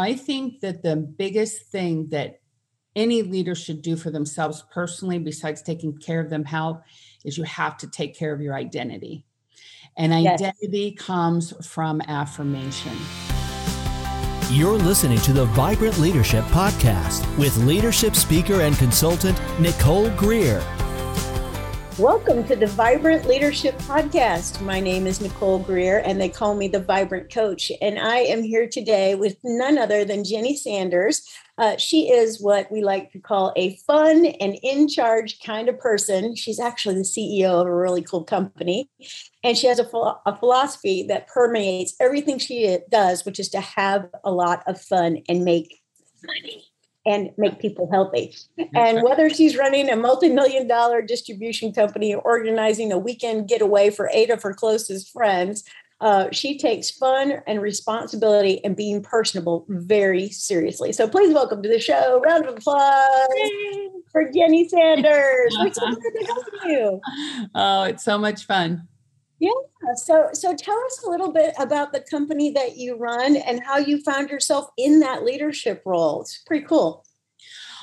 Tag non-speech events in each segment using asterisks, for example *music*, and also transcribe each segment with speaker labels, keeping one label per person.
Speaker 1: I think that the biggest thing that any leader should do for themselves personally, besides taking care of them health, is you have to take care of your identity. And identity yes. comes from affirmation.
Speaker 2: You're listening to the Vibrant Leadership Podcast with leadership speaker and consultant Nicole Greer.
Speaker 3: Welcome to the Vibrant Leadership Podcast. My name is Nicole Greer, and they call me the Vibrant Coach. And I am here today with none other than Jenny Sanders. Uh, she is what we like to call a fun and in charge kind of person. She's actually the CEO of a really cool company. And she has a, a philosophy that permeates everything she does, which is to have a lot of fun and make money and make people healthy. And whether she's running a multi-million dollar distribution company or organizing a weekend getaway for eight of her closest friends, uh, she takes fun and responsibility and being personable very seriously. So please welcome to the show. Round of applause for Jenny Sanders. We're so glad to have you.
Speaker 1: Oh, it's so much fun.
Speaker 3: Yeah. So so tell us a little bit about the company that you run and how you found yourself in that leadership role. It's pretty cool.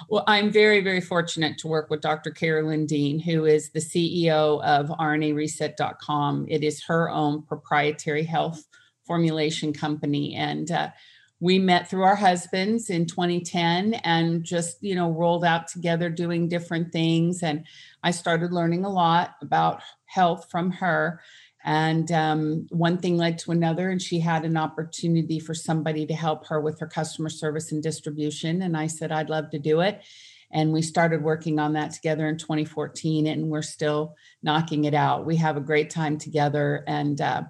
Speaker 1: Well, I'm very, very fortunate to work with Dr. Carolyn Dean, who is the CEO of RNAreset.com. It is her own proprietary health formulation company. And uh, we met through our husbands in 2010 and just, you know, rolled out together doing different things. And I started learning a lot about health from her. And um, one thing led to another, and she had an opportunity for somebody to help her with her customer service and distribution. And I said, I'd love to do it. And we started working on that together in 2014, and we're still knocking it out. We have a great time together, and uh,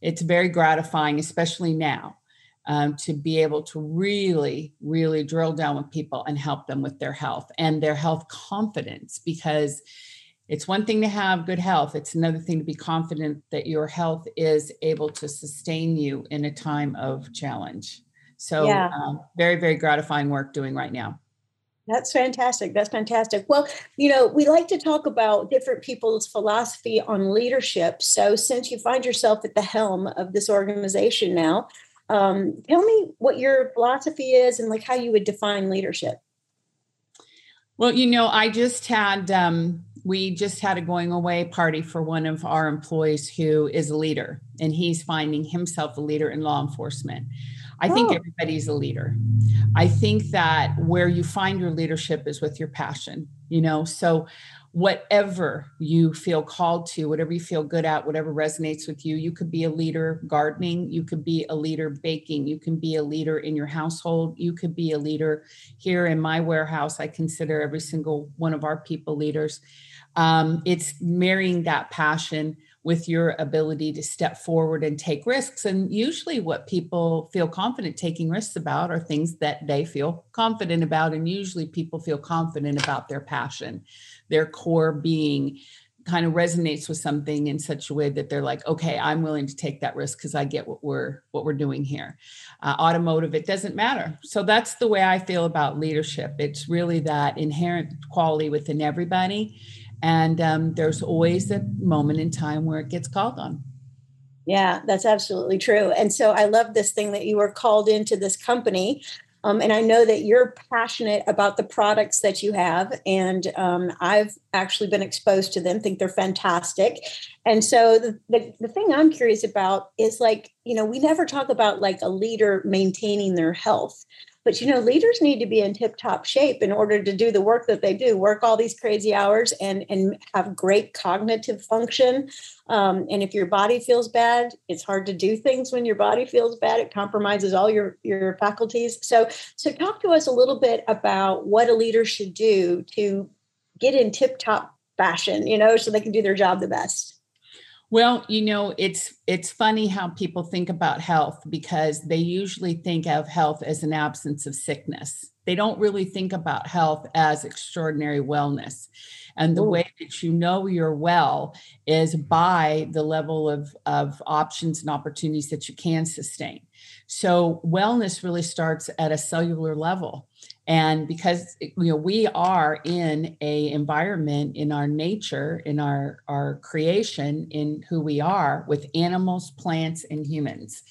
Speaker 1: it's very gratifying, especially now, um, to be able to really, really drill down with people and help them with their health and their health confidence because it's one thing to have good health it's another thing to be confident that your health is able to sustain you in a time of challenge. So yeah. um, very very gratifying work doing right now.
Speaker 3: That's fantastic that's fantastic. Well you know we like to talk about different people's philosophy on leadership. So since you find yourself at the helm of this organization now um, tell me what your philosophy is and like how you would define leadership.
Speaker 1: Well you know i just had um, we just had a going away party for one of our employees who is a leader and he's finding himself a leader in law enforcement. I oh. think everybody's a leader. I think that where you find your leadership is with your passion, you know. So whatever you feel called to, whatever you feel good at, whatever resonates with you, you could be a leader gardening, you could be a leader baking, you can be a leader in your household, you could be a leader here in my warehouse. I consider every single one of our people leaders um, it's marrying that passion with your ability to step forward and take risks. And usually, what people feel confident taking risks about are things that they feel confident about. And usually, people feel confident about their passion, their core being kind of resonates with something in such a way that they're like okay i'm willing to take that risk because i get what we're what we're doing here. Uh, automotive it doesn't matter. So that's the way i feel about leadership. It's really that inherent quality within everybody and um, there's always a moment in time where it gets called on.
Speaker 3: Yeah, that's absolutely true. And so I love this thing that you were called into this company. Um, and I know that you're passionate about the products that you have. And um, I've actually been exposed to them, think they're fantastic. And so the, the, the thing I'm curious about is like, you know, we never talk about like a leader maintaining their health. But you know, leaders need to be in tip-top shape in order to do the work that they do, work all these crazy hours and and have great cognitive function. Um, and if your body feels bad, it's hard to do things when your body feels bad. It compromises all your your faculties. So so talk to us a little bit about what a leader should do to get in tip-top fashion, you know, so they can do their job the best.
Speaker 1: Well, you know, it's it's funny how people think about health because they usually think of health as an absence of sickness. They don't really think about health as extraordinary wellness. And the Ooh. way that you know you're well is by the level of, of options and opportunities that you can sustain. So wellness really starts at a cellular level and because eh, you know we are in a environment in our nature in our our creation in who we are with animals plants and humans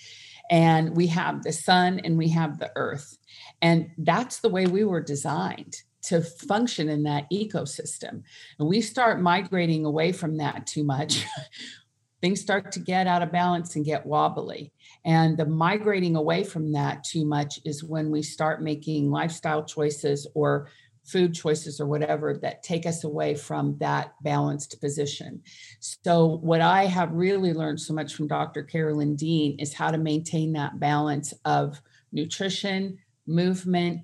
Speaker 1: And we have the sun and we have the earth. And that's the way we were designed to function in that ecosystem. And we start migrating away from that too much. *laughs* things start to get out of balance and get wobbly. And the migrating away from that too much is when we start making lifestyle choices or food choices or whatever that take us away from that balanced position. So, what I have really learned so much from Dr. Carolyn Dean is how to maintain that balance of nutrition, movement,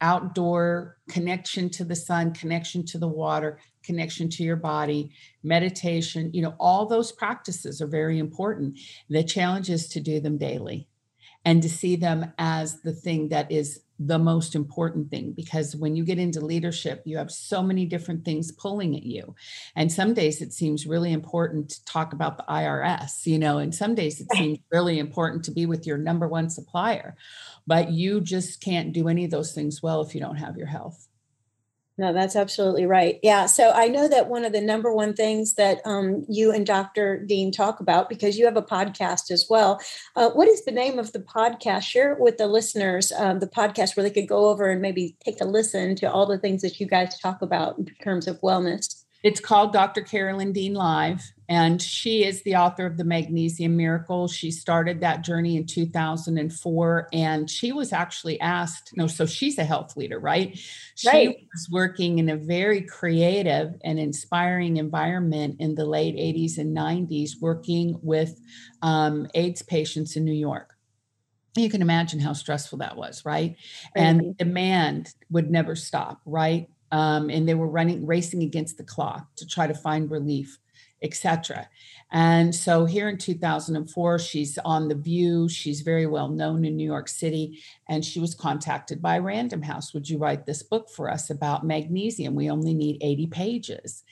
Speaker 1: outdoor connection to the sun, connection to the water, connection to your body, meditation, you know, all those practices are very important. The challenge is to do them daily and to see them as the thing that is the most important thing because when you get into leadership you have so many different things pulling at you and some days it seems really important to talk about the IRS you know and some days it *laughs* seems really important to be with your number one supplier but you just can't do any of those things well if you don't have your health
Speaker 3: no, that's absolutely right. Yeah. So I know that one of the number one things that um, you and Dr. Dean talk about, because you have a podcast as well. Uh, what is the name of the podcast? Share with the listeners um, the podcast where they could go over and maybe take a listen to all the things that you guys talk about in terms of wellness.
Speaker 1: It's called Dr. Carolyn Dean Live, and she is the author of The Magnesium Miracle. She started that journey in 2004, and she was actually asked no, so she's a health leader, right? She
Speaker 3: right.
Speaker 1: was working in a very creative and inspiring environment in the late 80s and 90s, working with um, AIDS patients in New York you can imagine how stressful that was, right? And demand would never stop, right? Um, and they were running racing against the clock to try to find relief etc and so here in 2004 she's on the view. She's very well known in new york city. And she was contacted by random house would you write this book for us about magnesium? We only need 80 pages.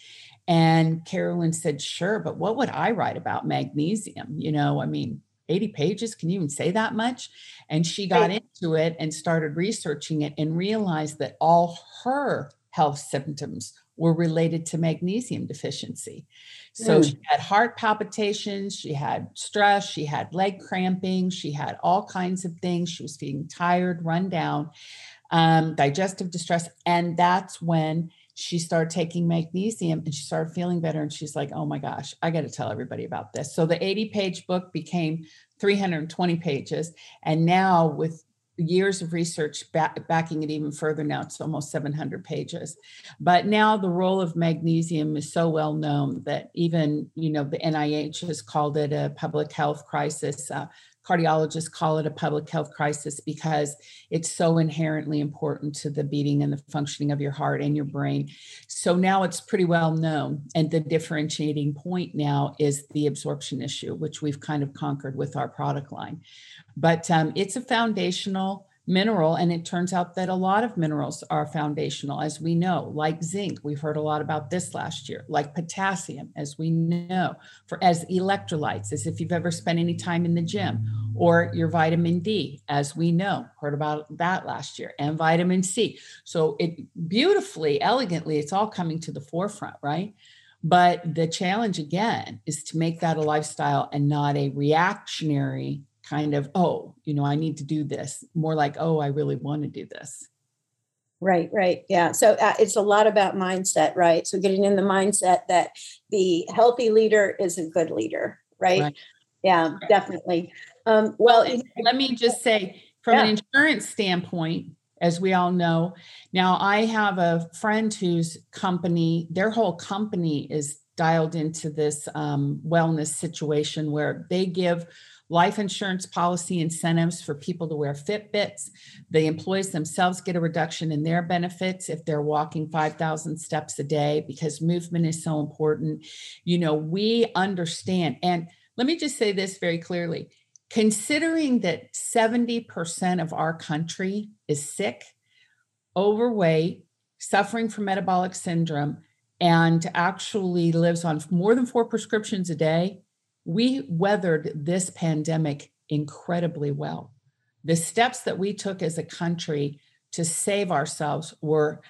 Speaker 1: And carolyn said sure but what would i write about magnesium? You know i mean 80 pages? Can you even say that much? And she got into it and started researching it and realized that all her health symptoms were related to magnesium deficiency. So mm. she had heart palpitations, she had stress, she had leg cramping, she had all kinds of things. She was feeling tired, run down, um, digestive distress. And that's when she started taking magnesium and she started feeling better. And she's like, oh my gosh, I got to tell everybody about this. So the 80 page book became 320 pages. And now, with years of research back, backing it even further now it's almost 700 pages. But now the role of magnesium is so well known that even you know the nih has called it a public health crisis uh, cardiologists call it a public health crisis because it's so inherently important to the beating and the functioning of your heart and your brain. So now it's pretty well known. And the differentiating point now is the absorption issue, which we've kind of conquered with our product line. But um, it's a foundational mineral. And it turns out that a lot of minerals are foundational, as we know, like zinc. We've heard a lot about this last year, like potassium, as we know, for as electrolytes, as if you've ever spent any time in the gym, or your vitamin D, as we know, heard about that last year, and vitamin C. So it beautifully, elegantly, it's all coming to the forefront, right? But the challenge again is to make that a lifestyle and not a reactionary kind of, oh, you know, I need to do this, more like, oh, I really want to do this.
Speaker 3: Right, right. Yeah. So uh, it's a lot about mindset, right? So getting in the mindset that the healthy leader is a good leader, right? right. Yeah, right. definitely. Um, well,
Speaker 1: let me just say from yeah. an insurance standpoint, as we all know, now I have a friend whose company, their whole company is dialed into this um, wellness situation where they give life insurance policy incentives for people to wear Fitbits. The employees themselves get a reduction in their benefits if they're walking 5,000 steps a day because movement is so important. You know, we understand. And let me just say this very clearly considering that 70% of our country is sick, overweight, suffering from metabolic syndrome, and actually lives on more than four prescriptions a day, we weathered this pandemic incredibly well. The steps that we took as a country to save ourselves were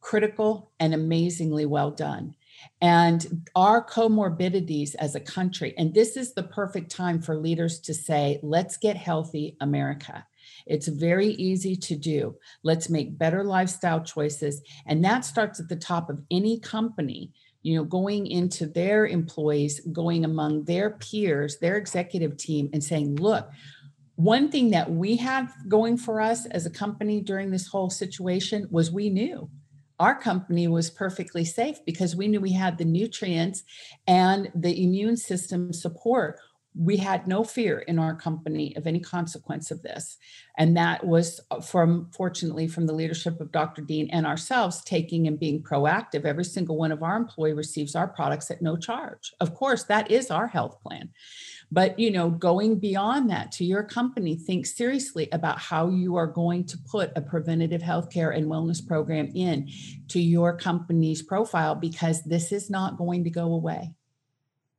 Speaker 1: critical and amazingly well done. And our comorbidities as a country. And this is the perfect time for leaders to say, let's get healthy, America. It's very easy to do. Let's make better lifestyle choices. And that starts at the top of any company, you know, going into their employees, going among their peers, their executive team, and saying, look, one thing that we had going for us as a company during this whole situation was we knew our company was perfectly safe because we knew we had the nutrients and the immune system support. We had no fear in our company of any consequence of this. And that was uh, from fortunately from the leadership of dr dean and ourselves taking and being proactive. Every single one of our employee receives our products at no charge. Of course that is our health plan but you know going beyond that to your company think seriously about how you are going to put a preventative healthcare and wellness program in to your company's profile because this is not going to go away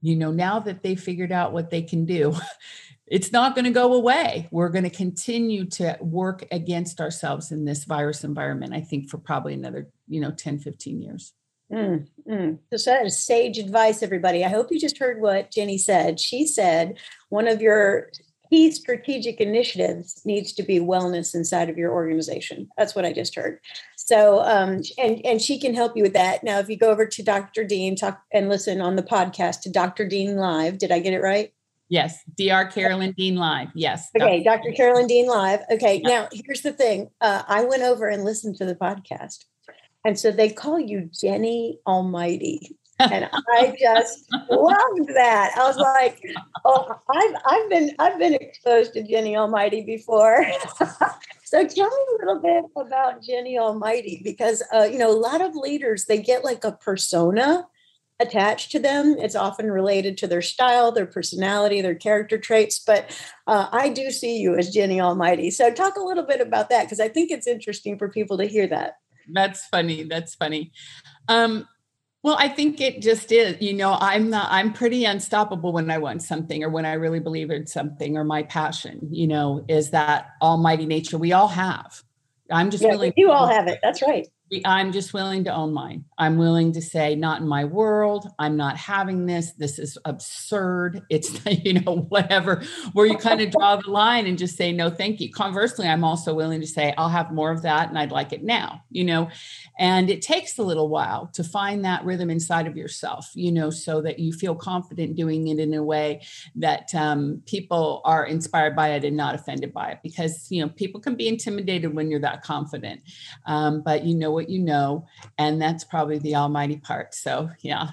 Speaker 1: you know, now that they figured out what they can do, *laughs* it's not going to go away. We're going to continue to work against ourselves in this virus environment, I think, for probably another, you know, 10, 15 years.
Speaker 3: Mm, mm. So that is sage advice, everybody. I hope you just heard what Jenny said. She said one of your key strategic initiatives needs to be wellness inside of your organization. That's what I just heard. So, um, and and she can help you with that. Now, if you go over to Dr. Dean, talk and listen on the podcast to Dr. Dean Live. Did I get it right?
Speaker 1: Yes, Dr. Carolyn Dean Live. Yes.
Speaker 3: Okay, Dr. Carolyn Dean Live. Okay, yeah. now here's the thing. Uh, I went over and listened to the podcast, and so they call you Jenny Almighty and *laughs* I just loved that. I was like, "Oh, I've I've been I've been exposed to Jenny Almighty before." *laughs* so tell me a little bit about Jenny Almighty because uh, you know a lot of leaders they get like a persona attached to them. It's often related to their style, their personality, their character traits. But uh, I do see you as Jenny Almighty. So talk a little bit about that because I think it's interesting for people to hear that.
Speaker 1: That's funny. That's funny. Um, well, I think it just is. You know, I'm not, I'm pretty unstoppable when I want something or when I really believe in something or my passion, you know, is that almighty nature we all have. I'm just
Speaker 3: yeah,
Speaker 1: willing.
Speaker 3: You all have it. That's right.
Speaker 1: I'm just willing to own mine. I'm willing to say, not in my world. I'm not having this. This is absurd. *laughs* It's, you know, whatever, where you kind of draw the line and just say, no, thank you. Conversely, I'm also willing to say, I'll have more of that and I'd like it now, you know, and it takes a little while to find that rhythm inside of yourself, you know, so that you feel confident doing it in a way that um, people are inspired by it and not offended by it because, you know, people can be intimidated when you're that confident. Um, but you know what you know, and that's probably the almighty part. So yeah.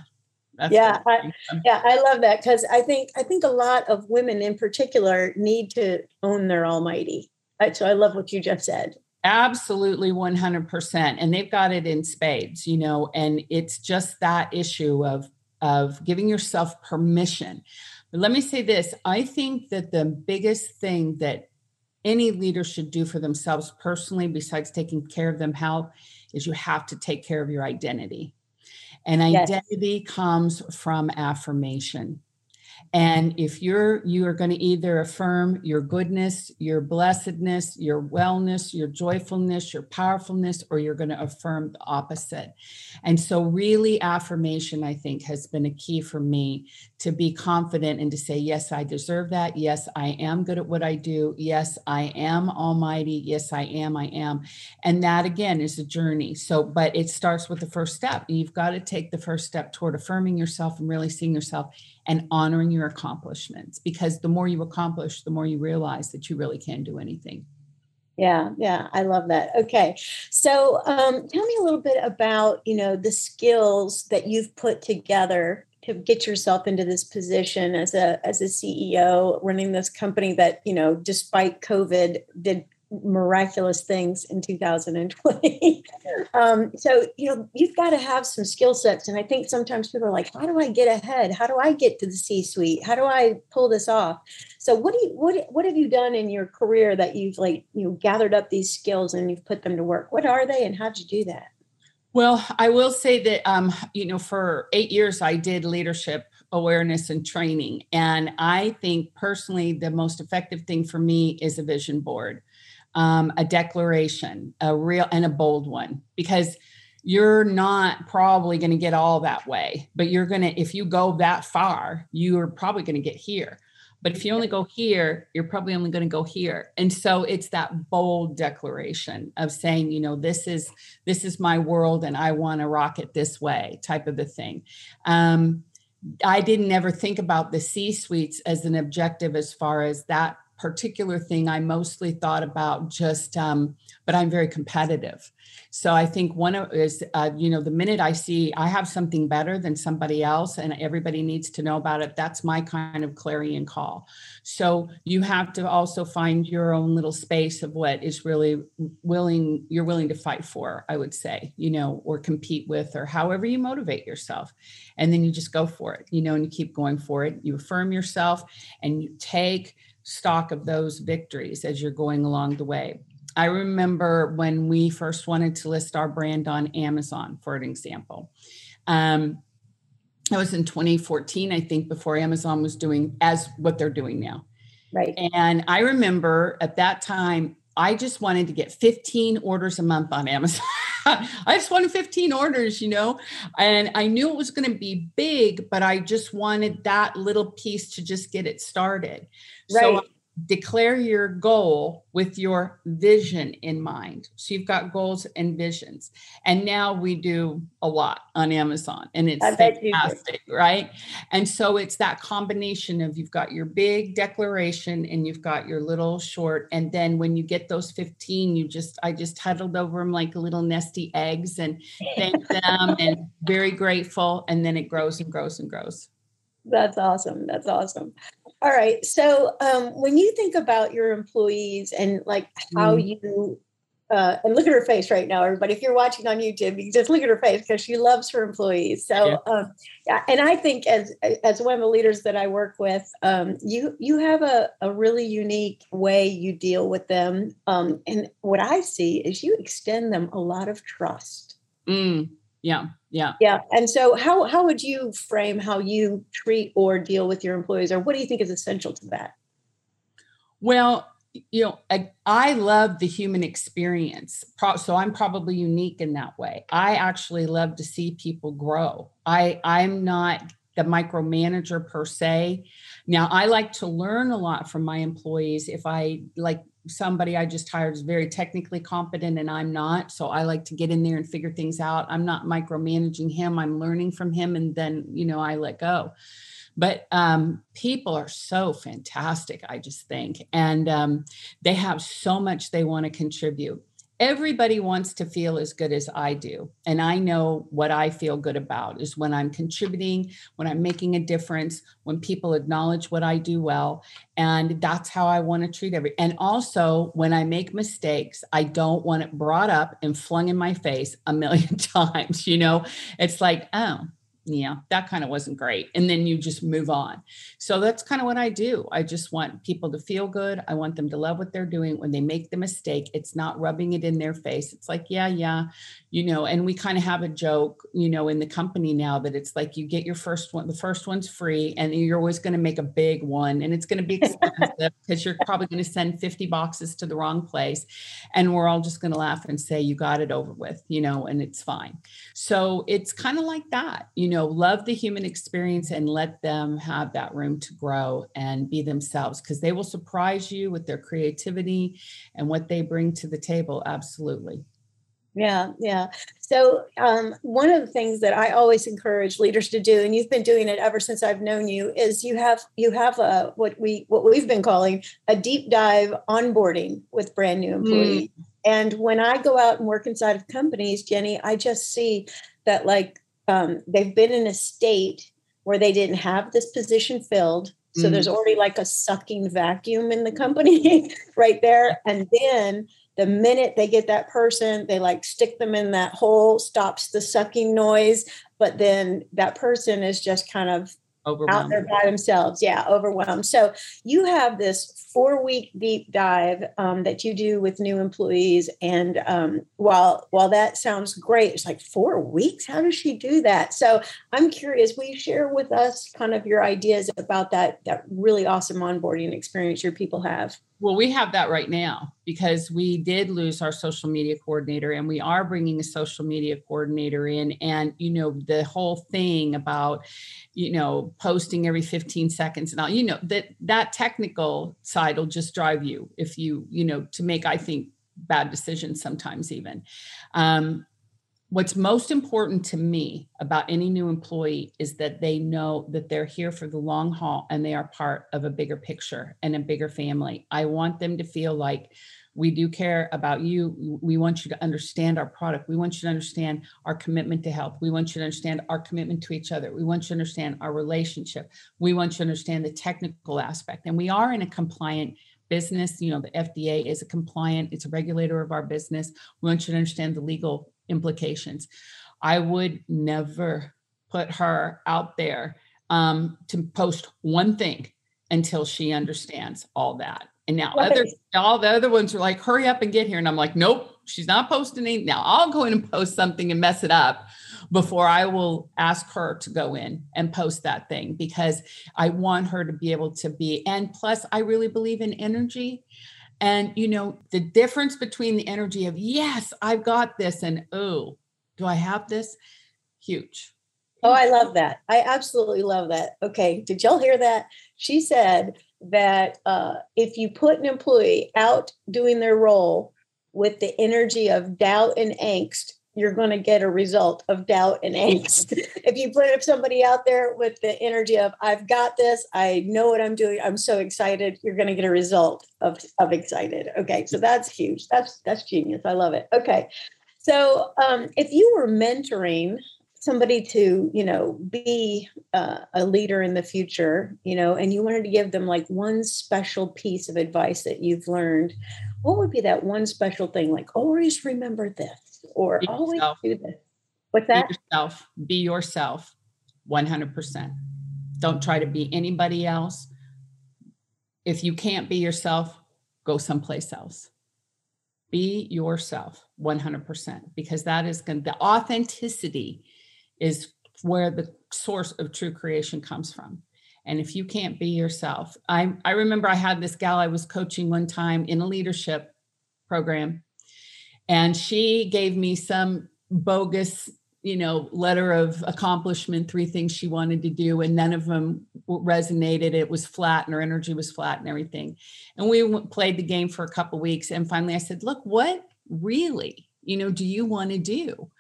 Speaker 3: yeah, I, yeah, I love that because I think I think a lot of women in particular need to own their almighty. So I love what you just said.
Speaker 1: Absolutely 100%. And they've got it in spades, you know, and it's just that issue of of giving yourself permission. But let me say this, I think that the biggest thing that any leader should do for themselves personally besides taking care of them health is you have to take care of your identity. And identity yes. comes from affirmation. And if you're you are going to either affirm your goodness, your blessedness, your wellness, your joyfulness, your powerfulness, or you're going to affirm the opposite. And so, really, affirmation, I think, has been a key for me to be confident and to say, yes, I deserve that. Yes, I am good at what I do. Yes, I am almighty. Yes, I am. I am. And that again is a journey. So, but it starts with the first step. You've got to take the first step toward affirming yourself and really seeing yourself and honoring your accomplishments because the more you accomplish, the more you realize that you really can do anything.
Speaker 3: Yeah, yeah, I love that. Okay, so um, tell me a little bit about you know the skills that you've put together to get yourself into this position as a as a CEO running this company that you know despite COVID did miraculous things in 2020. *laughs* um, so, you know, you've got to have some skill sets. And I think sometimes people are like, how do I get ahead? How do I get to the C suite? How do I pull this off? So what do you, what, what have you done in your career that you've like, you know, gathered up these skills and you've put them to work? What are they and how'd you do that?
Speaker 1: Well, I will say that, um, you know, for eight years, I did leadership awareness and training. And I think personally, the most effective thing for me is a vision board um, a declaration, a real and a bold one, because you're not probably going to get all that way, but you're going to, if you go that far, you're probably going to get here. But if you only go here, you're probably only going to go here. And so it's that bold declaration of saying, you know, this is this is my world and I want to rock it this way, type of the thing. Um, I didn't ever think about the C suites as an objective as far as that particular thing. I mostly thought about just, um, but I'm very competitive. So I think one of is, uh, you know, the minute I see I have something better than somebody else and everybody needs to know about it, that's my kind of clarion call. So you have to also find your own little space of what is really willing, you're willing to fight for, I would say, you know, or compete with, or however you motivate yourself. And then you just go for it, you know, and you keep going for it. You affirm yourself and you take stock of those victories as you're going along the way. I remember when we first wanted to list our brand on Amazon, for an example. Um, that was in 2014, I think, before Amazon was doing as what they're doing now.
Speaker 3: Right.
Speaker 1: And I remember at that time, I just wanted to get 15 orders a month on Amazon. *laughs* I just wanted 15 orders, you know, and I knew it was going to be big, but I just wanted that little piece to just get it started. Right. So declare your goal with your vision in mind. So you've got goals and visions. And now we do a lot on Amazon and it's fantastic, right? And so it's that combination of you've got your big declaration and you've got your little short. And then when you get those 15, you just, I just huddled over them like little nesty eggs and thank *laughs* them and very grateful. And then it grows and grows and grows.
Speaker 3: That's awesome. That's awesome. All right. So um, when you think about your employees and like how mm. you uh, and look at her face right now, everybody. If you're watching on YouTube, you just look at her face because she loves her employees. So, yeah. Um, yeah, and I think as as one of the leaders that I work with, um, you you have a, a really unique way you deal with them. Um, and what I see is you extend them a lot of trust.
Speaker 1: Mm. Yeah. Yeah.
Speaker 3: Yeah. And so how how would you frame how you treat or deal with your employees or what do you think is essential to that?
Speaker 1: Well, you know, I, I love the human experience. So I'm probably unique in that way. I actually love to see people grow. I I'm not the micromanager per se. Now, I like to learn a lot from my employees. If I like somebody I just hired is very technically competent and I'm not. So I like to get in there and figure things out. I'm not micromanaging him. I'm learning from him and then, you know, I let go. But um, people are so fantastic, I just think. And um, they have so much they want to contribute everybody wants to feel as good as I do. And I know what I feel good about is when I'm contributing, when I'm making a difference, when people acknowledge what I do well. And that's how I want to treat every. And also, when I make mistakes, I don't want it brought up and flung in my face a *laughs* million times. You know, it's like, oh, yeah, that kind of wasn't great. And then you just move on. So that's kind of what I do. I just want people to feel good. I want them to love what they're doing. When they make the mistake, it's not rubbing it in their face. It's like, yeah, yeah, you know, and we kind of have a joke, you know, in the company now that it's like you get your first one, the first one's free, and you're always going to make a big one. And it's going to be expensive *laughs* because you're probably going to send 50 boxes to the wrong place. And we're all just going to laugh and say, you got it over with, you know, and it's fine. So it's kind of like that, you know, love the human experience and let them have that room to grow and be themselves because they will surprise you with their creativity and what they bring to the table. Absolutely.
Speaker 3: Yeah, yeah. So, um, one of the things that I always encourage leaders to do, and you've been doing it ever since I've known you, is you have you have a what we what we've been calling a deep dive onboarding with brand new employees. Mm. And when I go out and work inside of companies, Jenny, I just see that like um, they've been in a state where they didn't have this position filled. So mm. there's already like a sucking vacuum in the company *laughs* right there. And then the minute they get that person, they like stick them in that hole, stops the sucking noise. But then that person is just kind of out there by themselves. Yeah, overwhelmed. So you have this four week deep dive um, that you do with new employees, and um, while while that sounds great, it's like four weeks. How does she do that? So I'm curious. Will you share with us kind of your ideas about that that really awesome onboarding experience your people have?
Speaker 1: Well, we have that right now because we did lose our social media coordinator and we are bringing a social media coordinator in. And, you know, the whole thing about, you know, posting every 15 seconds and all, you know, that that technical side will just drive you if you, you know, to make, I think, bad decisions sometimes even. Um, what's most important to me about any new employee is that they know that they're here for the long haul and they are part of a bigger picture and a bigger family. I want them to feel like we do care about you. We want you to understand our product. We want you to understand our commitment to health. We want you to understand our commitment to each other. We want you to understand our relationship. We want you to understand the technical aspect. And we are in a compliant business. You know, the FDA is a compliant, it's a regulator of our business. We want you to understand the legal implications. I would never put her out there um, to post one thing until she understands all that. And now right. other all the other ones are like, hurry up and get here. And I'm like, nope, she's not posting anything. Now I'll go in and post something and mess it up before I will ask her to go in and post that thing because I want her to be able to be. And plus, I really believe in energy. And, you know, the difference between the energy of, yes, I've got this, and, oh, do I have this? Huge.
Speaker 3: Oh, I love that. I absolutely love that. Okay. Did y'all hear that? She said that uh, if you put an employee out doing their role with the energy of doubt and angst, you're going to get a result of doubt and angst. *laughs* if you put up somebody out there with the energy of I've got this, I know what I'm doing, I'm so excited, you're going to get a result of of excited. Okay, so that's huge. That's that's genius. I love it. Okay, so um, if you were mentoring somebody to you know be uh, a leader in the future you know and you wanted to give them like one special piece of advice that you've learned what would be that one special thing like always remember this or be always yourself. do this. What's that?
Speaker 1: Be yourself. Be yourself 100%. Don't try to be anybody else. If you can't be yourself, go someplace else. Be yourself 100% because that is going to, the authenticity is where the source of true creation comes from. And if you can't be yourself, I, I remember I had this gal I was coaching one time in a leadership program and she gave me some bogus you know letter of accomplishment three things she wanted to do and none of them resonated. It was flat and her energy was flat and everything. And we played the game for a couple weeks and finally i said look what really you know do you want to do?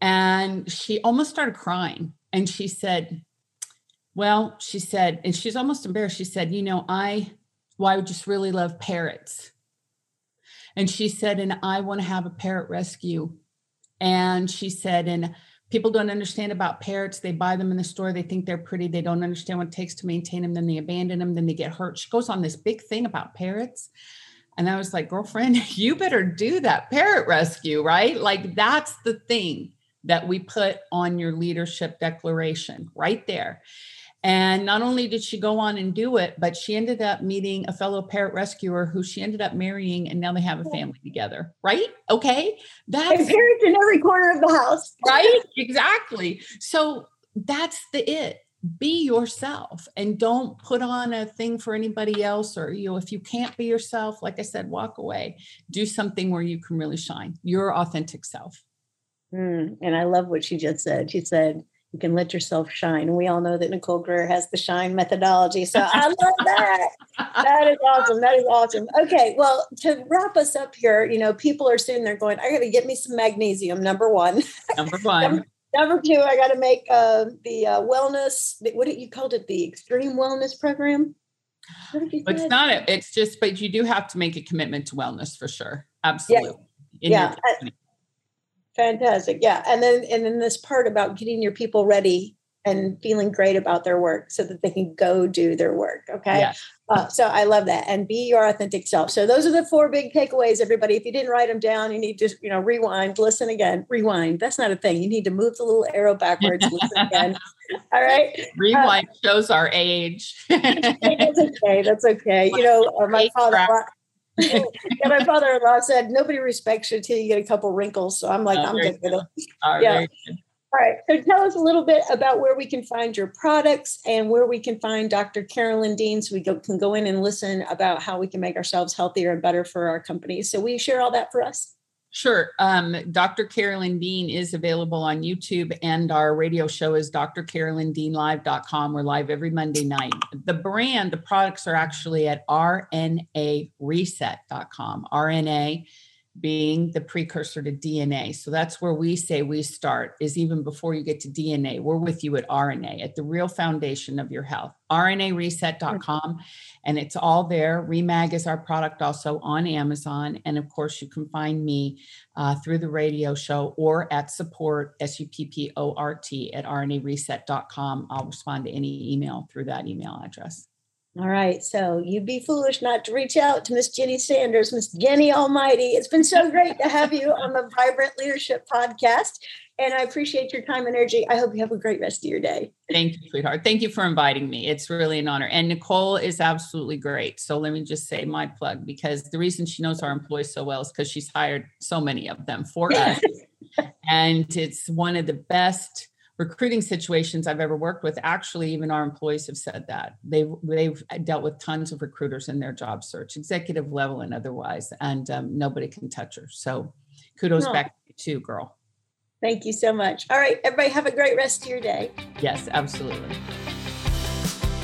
Speaker 1: And she almost started crying and she said well she said and she's almost embarrassed. She said you know i well i would just really love parrots and she said, and I want to have a parrot rescue. And she said, and people don't understand about parrots. They buy them in the store. They think they're pretty. They don't understand what it takes to maintain them. Then they abandon them. Then they get hurt. She goes on this big thing about parrots. And I was like, girlfriend, *laughs* you better do that parrot rescue, right? Like that's the thing that we put on your leadership declaration right there. And not only did she go on and do it, but she ended up meeting a fellow parrot rescuer who she ended up marrying, and now they have a family together. Right? Okay.
Speaker 3: That's parrots in every corner of the house. *laughs*
Speaker 1: right? Exactly. So that's the it. Be yourself and don't put on a thing for anybody else. Or, you know, if you can't be yourself, like I said, walk away. Do something where you can really shine your authentic self.
Speaker 3: Mm, and I love what she just said. She said, you can let yourself shine. And we all know that Nicole Greer has the shine methodology. So I love that. that is awesome. That is awesome. Okay. Well, to wrap us up here, you know, people are sitting there going, I got to get me some magnesium, number one.
Speaker 1: Number one.
Speaker 3: number, number, two, I got to make uh, the uh, wellness, what did you called it? The extreme wellness program?
Speaker 1: It's not, a, it's just, but you do have to make a commitment to wellness for sure. Absolutely.
Speaker 3: Yeah. yeah. Fantastic. Yeah. And then and then this part about getting your people ready and feeling great about their work so that they can go do their work. Okay. Yeah. Uh, so I love that. And be your authentic self. So those are the four big takeaways, everybody. If you didn't write them down, you need to, you know, rewind, listen again, rewind. That's not a thing. You need to move the little arrow backwards, listen again. *laughs* All right.
Speaker 1: Rewind uh, shows our age. *laughs*
Speaker 3: that's okay. That's okay. *laughs* You know, uh, my father, *laughs* yeah, my father-in-law said nobody respects you until you get a couple wrinkles. So I'm like, oh, I'm good with it. yeah. All right. So tell us a little bit about where we can find your products and where we can find Dr. Carolyn Dean so we go, can go in and listen about how we can make ourselves healthier and better for our companies. So will you share all that for us?
Speaker 1: Sure. Um, Dr. Carolyn Dean is available on YouTube, and our radio show is drcarolyndeanlive.com. We're live every Monday night. The brand, the products are actually at rnareset.com. RNA being the precursor to DNA. So that's where we say we start is even before you get to DNA. We're with you at RNA, at the real foundation of your health. RNAreset.com. And it's all there. Remag is our product also on Amazon. And of course, you can find me uh, through the radio show or at support, S U P P O R T, at RNAreset.com. I'll respond to any email through that email address.
Speaker 3: All right. So you'd be foolish not to reach out to Miss Jenny Sanders, Miss Jenny Almighty. It's been so great to have you on the Vibrant Leadership Podcast. And I appreciate your time and energy. I hope you have a great rest of your day.
Speaker 1: Thank you, sweetheart. Thank you for inviting me. It's really an honor. And Nicole is absolutely great. So let me just say my plug because the reason she knows our employees so well is because she's hired so many of them for us. *laughs* and it's one of the best recruiting situations I've ever worked with, actually, even our employees have said that they've they've dealt with tons of recruiters in their job search, executive level and otherwise, and um, nobody can touch her. So, kudos back to you, too, girl.
Speaker 3: Thank you so much. All right, everybody, have a great rest of your day.
Speaker 1: Yes, absolutely.